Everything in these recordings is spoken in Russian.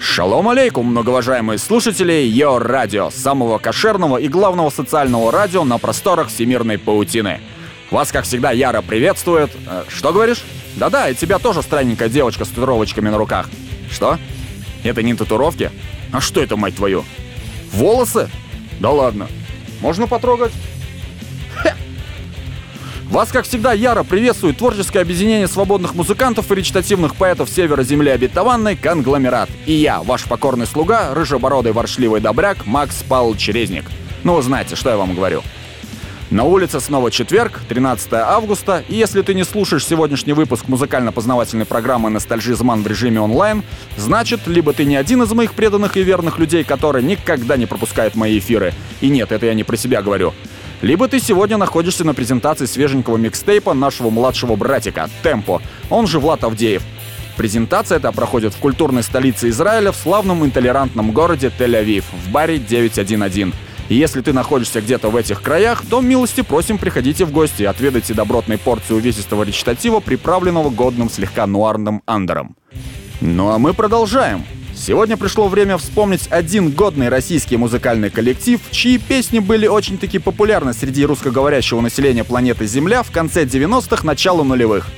Шалом алейкум, многоуважаемые слушатели Йо Радио, самого кошерного и главного социального радио на просторах всемирной паутины. Вас, как всегда, Яра приветствует. Э, что говоришь? Да-да, и тебя тоже странненькая девочка с татуировочками на руках. Что? Это не татуировки? А что это, мать твою? Волосы? Да ладно. Можно потрогать? Вас, как всегда, яро приветствует творческое объединение свободных музыкантов и речитативных поэтов Севера Земли Обетованной «Конгломерат». И я, ваш покорный слуга, рыжебородый воршливый добряк Макс Павлович Резник. Ну, знаете, что я вам говорю. На улице снова четверг, 13 августа, и если ты не слушаешь сегодняшний выпуск музыкально-познавательной программы «Ностальжизман» в режиме онлайн, значит, либо ты не один из моих преданных и верных людей, которые никогда не пропускают мои эфиры, и нет, это я не про себя говорю, либо ты сегодня находишься на презентации свеженького микстейпа нашего младшего братика «Темпо», он же Влад Авдеев. Презентация эта проходит в культурной столице Израиля в славном интолерантном городе Тель-Авив в баре 911. И если ты находишься где-то в этих краях, то милости просим приходите в гости и отведайте добротной порции увесистого речитатива, приправленного годным слегка нуарным андером. Ну а мы продолжаем. Сегодня пришло время вспомнить один годный российский музыкальный коллектив, чьи песни были очень-таки популярны среди русскоговорящего населения планеты Земля в конце 90-х, начало нулевых.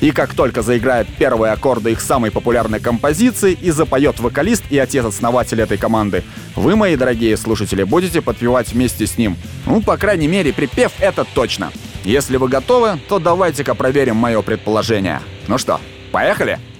И как только заиграет первые аккорды их самой популярной композиции и запоет вокалист и отец-основатель этой команды, вы, мои дорогие слушатели, будете подпевать вместе с ним. Ну, по крайней мере, припев это точно. Если вы готовы, то давайте-ка проверим мое предположение. Ну что, поехали? ветер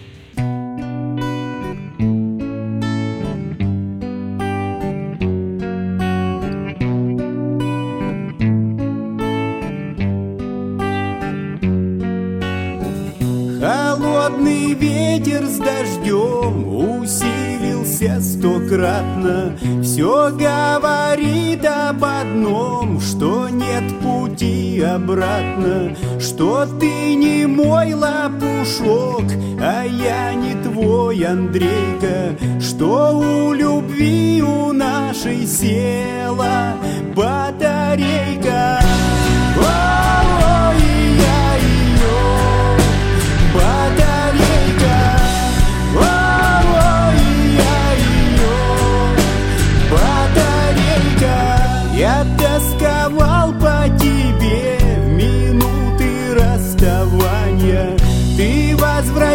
стократно Все говорит об одном, что нет пути обратно Что ты не мой лопушок, а я не твой Андрейка Что у любви у нашей села батарейка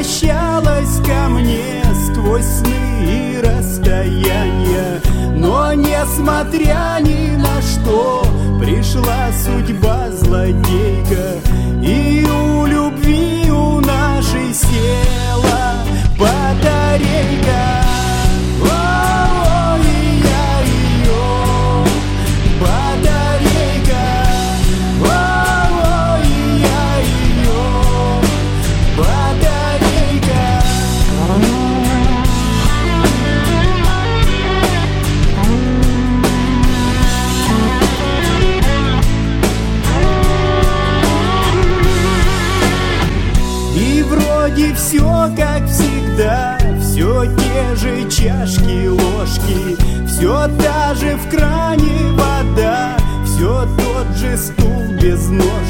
возвращалась ко мне сквозь сны и расстояния. Но несмотря ни на что пришла судьба злодейка все как всегда Все те же чашки, ложки. Все та же в кране вода Все тот же стул без ножки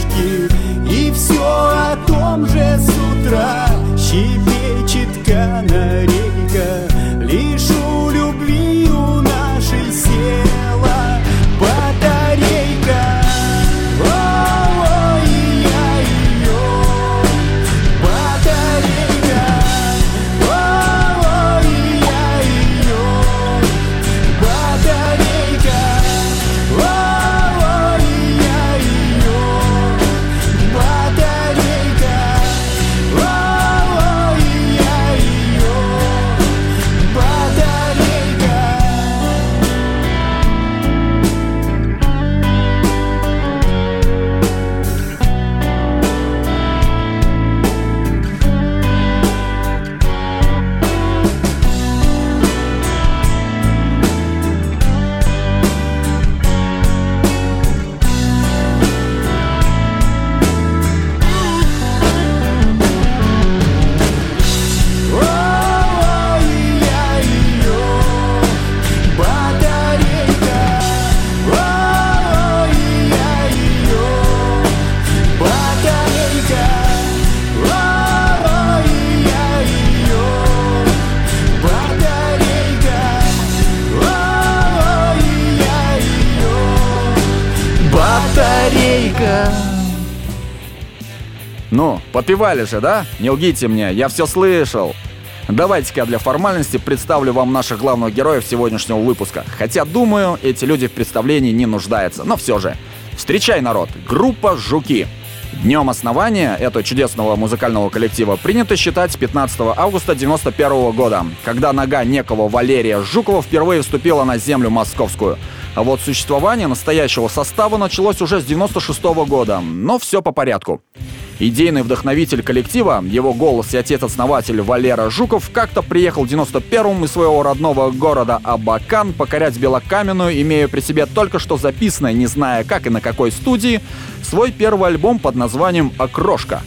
батарейка. Ну, попивали же, да? Не лгите мне, я все слышал. Давайте-ка для формальности представлю вам наших главных героев сегодняшнего выпуска. Хотя, думаю, эти люди в представлении не нуждаются, но все же. Встречай, народ, группа «Жуки». Днем основания этого чудесного музыкального коллектива принято считать 15 августа 1991 года, когда нога некого Валерия Жукова впервые вступила на землю московскую. А вот существование настоящего состава началось уже с 96 года, но все по порядку. Идейный вдохновитель коллектива, его голос и отец-основатель Валера Жуков как-то приехал в 91-м из своего родного города Абакан покорять Белокаменную, имея при себе только что записанное, не зная как и на какой студии, свой первый альбом под названием «Окрошка».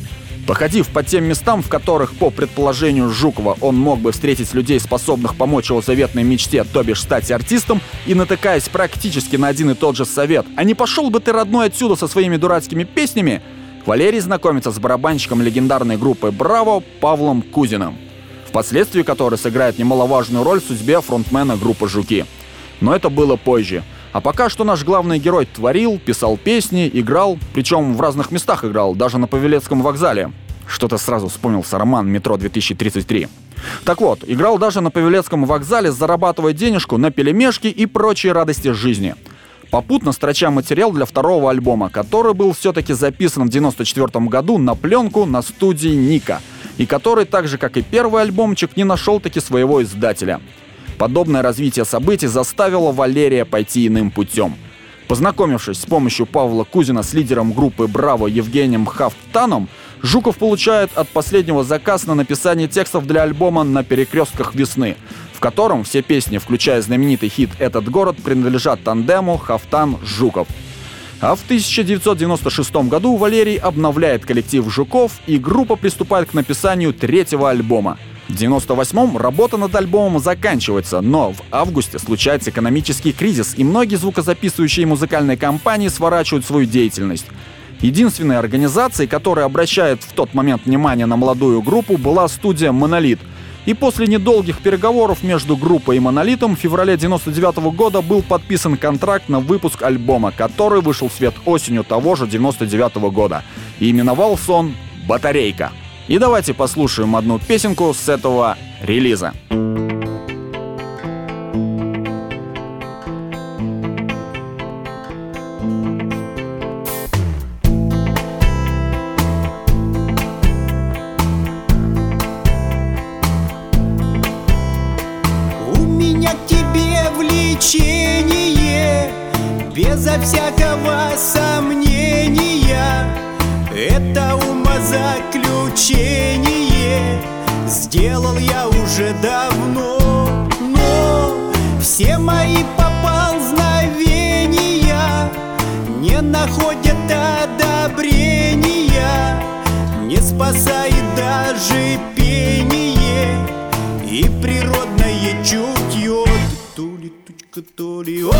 Походив по тем местам, в которых, по предположению Жукова, он мог бы встретить людей, способных помочь его заветной мечте, то бишь стать артистом, и натыкаясь практически на один и тот же совет, а не пошел бы ты, родной, отсюда со своими дурацкими песнями, Валерий знакомится с барабанщиком легендарной группы «Браво» Павлом Кузиным, впоследствии который сыграет немаловажную роль в судьбе фронтмена группы «Жуки». Но это было позже. А пока что наш главный герой творил, писал песни, играл, причем в разных местах играл, даже на Павелецком вокзале. Что-то сразу вспомнился роман «Метро 2033». Так вот, играл даже на Павелецком вокзале, зарабатывая денежку на пелемешки и прочие радости жизни – попутно строча материал для второго альбома, который был все-таки записан в 94 году на пленку на студии Ника, и который, так же как и первый альбомчик, не нашел таки своего издателя. Подобное развитие событий заставило Валерия пойти иным путем. Познакомившись с помощью Павла Кузина с лидером группы «Браво» Евгением Хафтаном, Жуков получает от последнего заказ на написание текстов для альбома «На перекрестках весны», в котором все песни, включая знаменитый хит «Этот город», принадлежат тандему Хафтан-Жуков. А в 1996 году Валерий обновляет коллектив Жуков, и группа приступает к написанию третьего альбома. В 1998 работа над альбомом заканчивается, но в августе случается экономический кризис, и многие звукозаписывающие музыкальные компании сворачивают свою деятельность. Единственной организацией, которая обращает в тот момент внимание на молодую группу, была студия «Монолит», и после недолгих переговоров между группой и Монолитом в феврале 99 года был подписан контракт на выпуск альбома, который вышел в свет осенью того же 99 года. И именовался он «Батарейка». И давайте послушаем одну песенку с этого релиза. безо То ли тучка, то ли о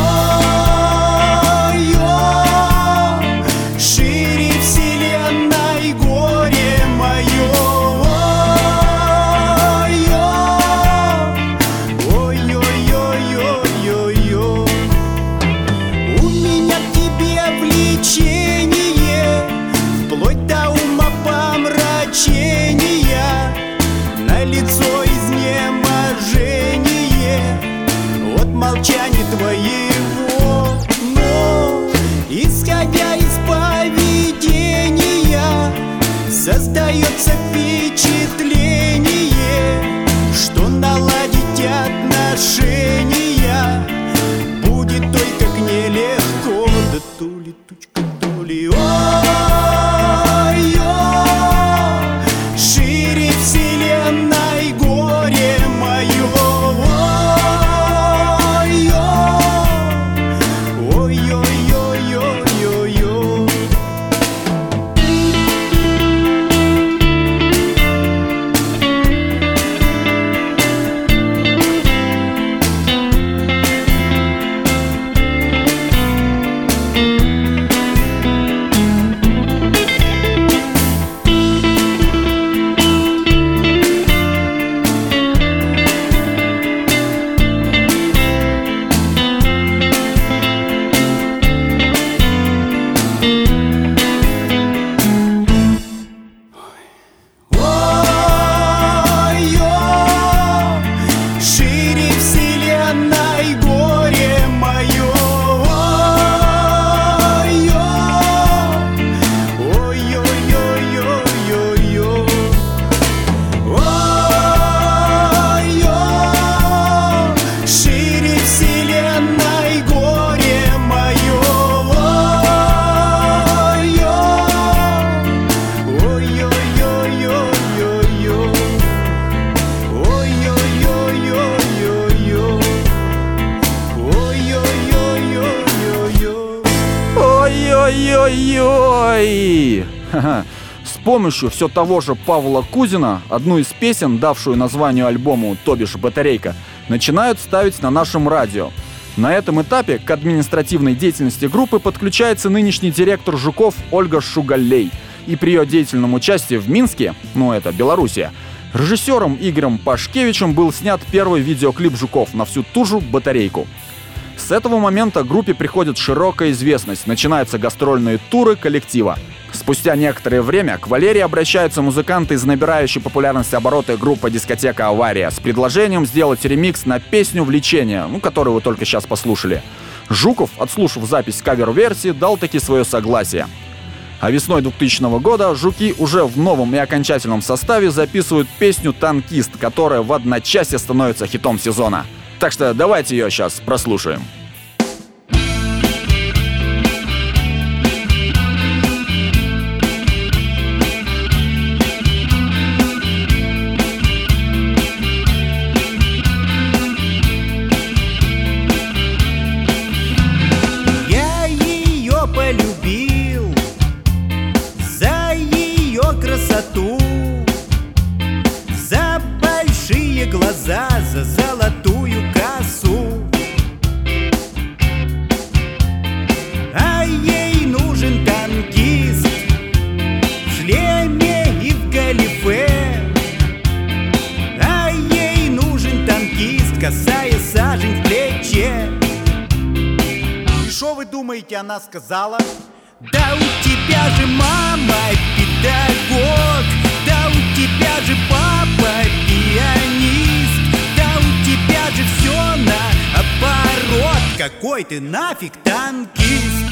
помощью все того же Павла Кузина одну из песен, давшую название альбому «То бишь батарейка», начинают ставить на нашем радио. На этом этапе к административной деятельности группы подключается нынешний директор Жуков Ольга Шугалей. И при ее деятельном участии в Минске, ну это Белоруссия, режиссером Игорем Пашкевичем был снят первый видеоклип Жуков на всю ту же батарейку. С этого момента группе приходит широкая известность, начинаются гастрольные туры коллектива. Спустя некоторое время к Валерии обращаются музыканты из набирающей популярность обороты группа «Дискотека Авария» с предложением сделать ремикс на песню «Влечение», ну, которую вы только сейчас послушали. Жуков, отслушав запись кавер-версии, дал таки свое согласие. А весной 2000 года «Жуки» уже в новом и окончательном составе записывают песню «Танкист», которая в одночасье становится хитом сезона. Так что давайте ее сейчас прослушаем. Сказала? Да у тебя же мама педагог, да у тебя же папа пианист, да у тебя же все наоборот. Какой ты нафиг танкист?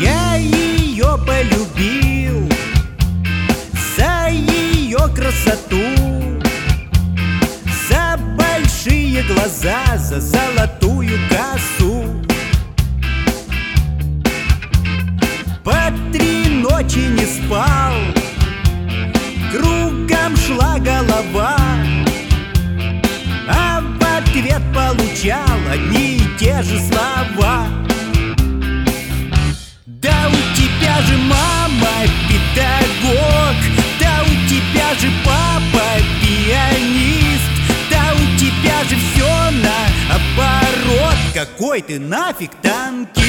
Я ее полюбил за ее красоту большие глаза за золотую косу. По три ночи не спал Кругом шла голова. А в ответ получал одни и те же слова. Да у тебя же мама педагог Да у тебя же папа пианист тебя же все наоборот Какой ты нафиг танкист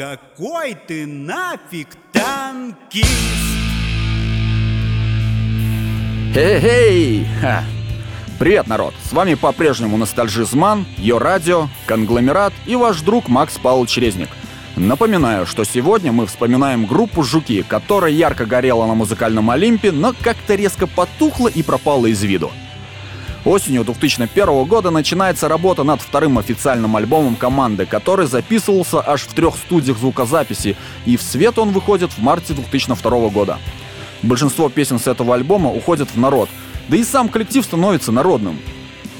Какой ты нафиг танкист? Хей-хей! Привет, народ! С вами по-прежнему Ностальжизман, Йо Радио, Конгломерат и ваш друг Макс Павлович Резник. Напоминаю, что сегодня мы вспоминаем группу «Жуки», которая ярко горела на музыкальном Олимпе, но как-то резко потухла и пропала из виду. Осенью 2001 года начинается работа над вторым официальным альбомом команды, который записывался аж в трех студиях звукозаписи, и в свет он выходит в марте 2002 года. Большинство песен с этого альбома уходят в народ, да и сам коллектив становится народным.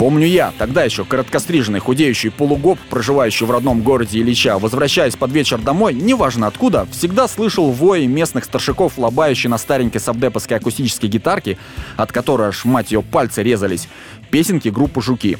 Помню я, тогда еще короткостриженный, худеющий полугоп, проживающий в родном городе Ильича, возвращаясь под вечер домой, неважно откуда, всегда слышал вои местных старшаков, лобающие на старенькой сабдеповской акустической гитарке, от которой аж, мать ее, пальцы резались, песенки группы «Жуки».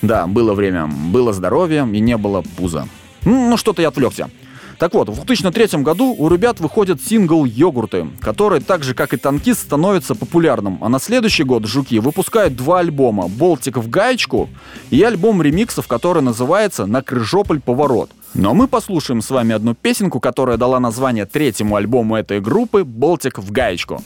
Да, было время, было здоровье и не было пуза. Ну, что-то я отвлекся. Так вот, в 2003 году у ребят выходит сингл «Йогурты», который, так же как и «Танкист», становится популярным. А на следующий год «Жуки» выпускают два альбома «Болтик в гаечку» и альбом ремиксов, который называется «На крыжополь поворот». Но мы послушаем с вами одну песенку, которая дала название третьему альбому этой группы «Болтик в гаечку».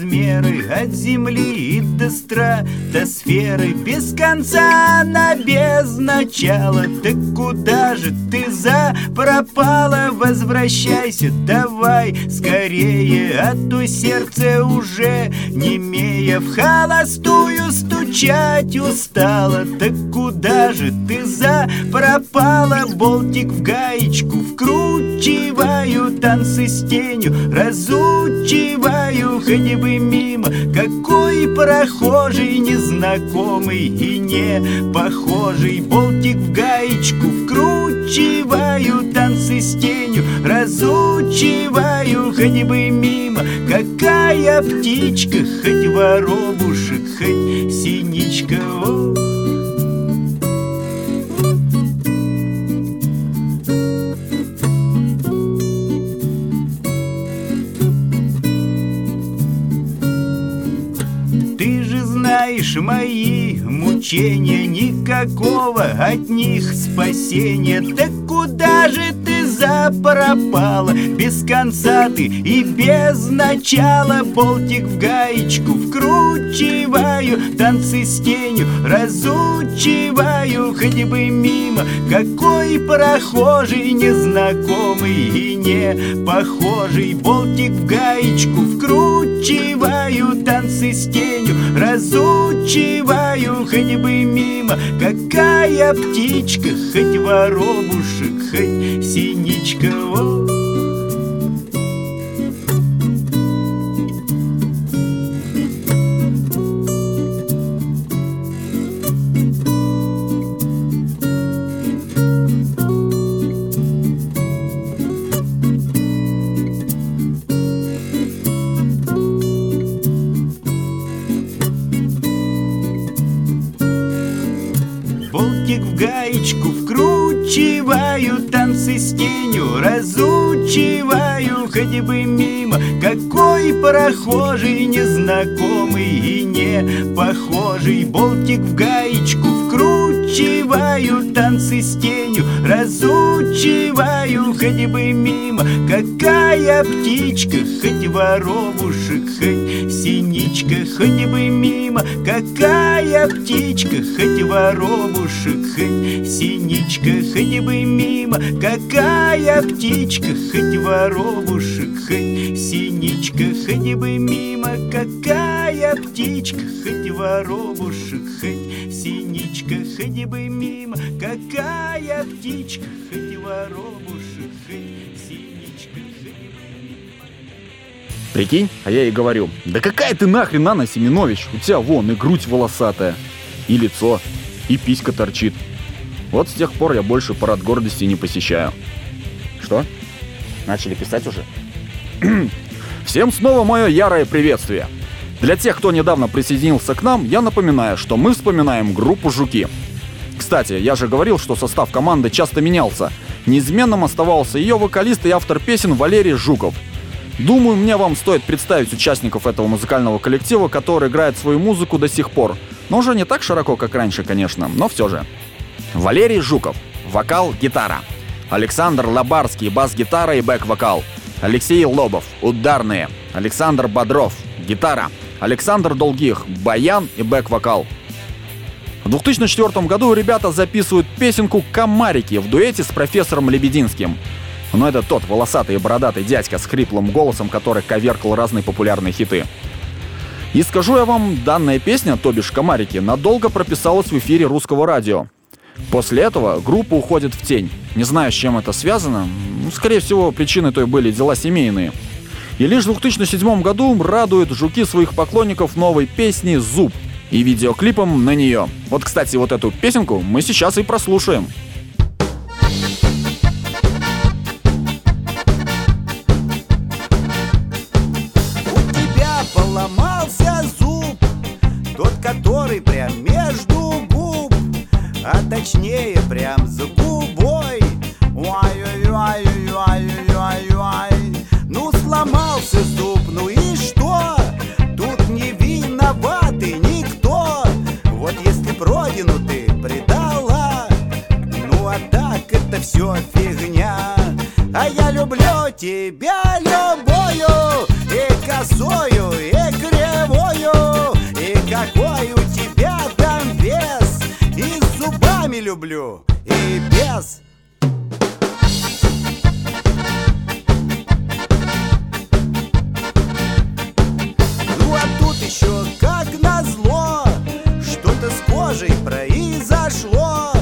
От земли и до стратосферы. Без конца на без начала. Так куда же ты за пропала? Возвращайся, давай скорее. А то сердце уже не имея В холостую стучать устала Так куда же ты за пропала? Болтик в гаечку вкручиваю Танцы с тенью разучиваю. Хоть бы мимо какой прохожий Незнакомый и не похожий. Болтик в гаечку вкручиваю Танцы с тенью разучиваю. Хоть бы мимо какая птичка Хоть воробушек, хоть синичка О, Ты же знаешь мои мучения Никакого от них спасения. Так куда же ты запропала? Без конца ты и без начала. Болтик в гаечку вкручиваю Танцы с тенью разучиваю. Хоть бы мимо какой прохожий Незнакомый и не похожий. Болтик в гаечку вкручиваю Танцы с тенью разучиваю. Хоть бы мимо какая птичка Хоть воробушек, хоть синичка О, прохожий Незнакомый и не похожий. Болтик в гаечку вкручиваю Танцы с тенью разучиваю. Хоть бы мимо какая птичка Хоть воробушек, хоть синичка Хоть бы мимо. Какая птичка Хоть воробушек, хоть синичка Хоть бы мимо. Какая птичка Хоть воробушек, хоть синичка Хоть бы мимо. Какая птичка Хоть воробушек, хоть синичка Хоть бы мимо. Какая птичка Хоть воробушек, Прикинь, а я ей говорю, да какая ты нахрен Анна Семенович? У тебя вон и грудь волосатая, и лицо, и писька торчит. Вот с тех пор я больше парад гордости не посещаю. Что? Начали писать уже? Всем снова мое ярое приветствие. Для тех, кто недавно присоединился к нам, я напоминаю, что мы вспоминаем группу «Жуки». Кстати, я же говорил, что состав команды часто менялся. Неизменным оставался ее вокалист и автор песен Валерий Жуков. Думаю, мне вам стоит представить участников этого музыкального коллектива, который играет свою музыку до сих пор. Но уже не так широко, как раньше, конечно, но все же. Валерий Жуков. Вокал, гитара. Александр Лобарский. Бас-гитара и бэк-вокал. Алексей Лобов. Ударные. Александр Бодров. Гитара. Александр Долгих. Баян и бэк-вокал. В 2004 году ребята записывают песенку «Комарики» в дуэте с профессором Лебединским. Но это тот волосатый и бородатый дядька с хриплым голосом, который коверкал разные популярные хиты. И скажу я вам, данная песня, то бишь «Комарики», надолго прописалась в эфире русского радио. После этого группа уходит в тень. Не знаю, с чем это связано. Скорее всего, причиной той были дела семейные. И лишь в 2007 году радуют жуки своих поклонников новой песней «Зуб» и видеоклипом на нее. Вот, кстати, вот эту песенку мы сейчас и прослушаем. Люблю, и без. Ну а тут еще как назло Что-то с кожей произошло.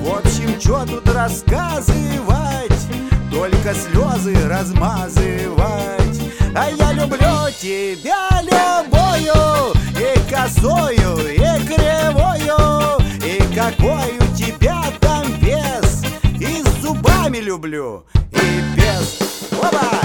В общем, что тут рассказывать Только слезы размазывать. А я люблю тебя любую И косою, И какой у тебя там вес И с зубами люблю, и без Опа!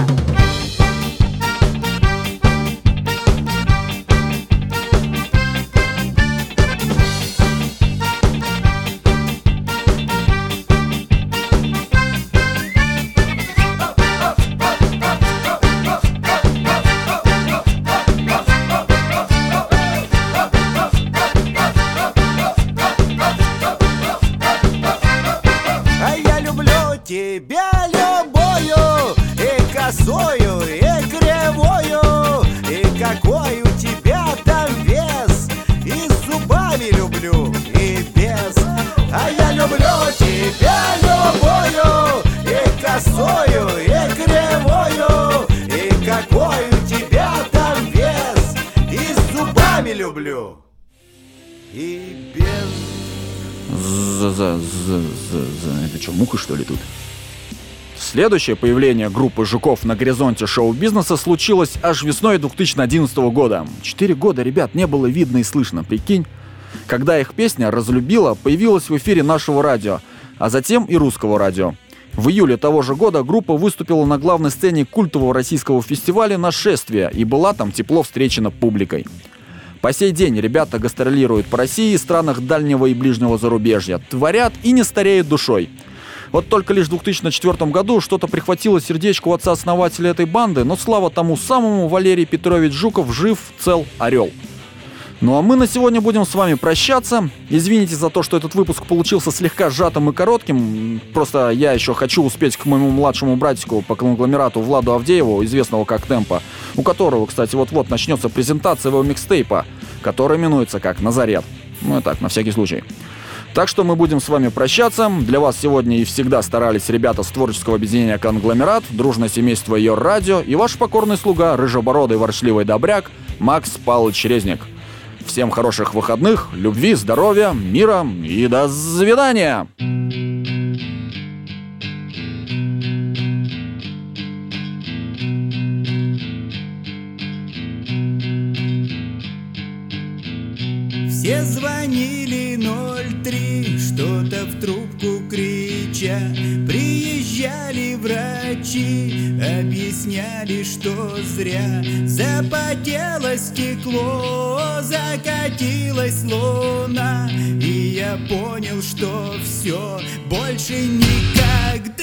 Следующее появление группы «Жуков» на горизонте шоу-бизнеса случилось аж весной 2011 года. Четыре года, ребят, не было видно и слышно, прикинь. Когда их песня «Разлюбила» появилась в эфире нашего радио, а затем и русского радио. В июле того же года группа выступила на главной сцене культового российского фестиваля «Нашествие» и была там тепло встречена публикой. По сей день ребята гастролируют по России и странах дальнего и ближнего зарубежья, творят и не стареют душой. Вот только лишь в 2004 году что-то прихватило сердечко у отца-основателя этой банды, но слава тому самому Валерий Петрович Жуков жив, цел, орел. Ну а мы на сегодня будем с вами прощаться. Извините за то, что этот выпуск получился слегка сжатым и коротким. Просто я еще хочу успеть к моему младшему братику по конгломерату Владу Авдееву, известного как Темпа, у которого, кстати, вот-вот начнется презентация его микстейпа, который именуется как Назарет. Ну и так, на всякий случай. Так что мы будем с вами прощаться. Для вас сегодня и всегда старались ребята с творческого объединения «Конгломерат», дружное семейство ее радио и ваш покорный слуга, рыжебородый воршливый добряк Макс Павлович Резник. Всем хороших выходных, любви, здоровья, мира и до свидания! Объясняли, что зря. Запотело стекло, закатилась луна. И я понял, что все больше никак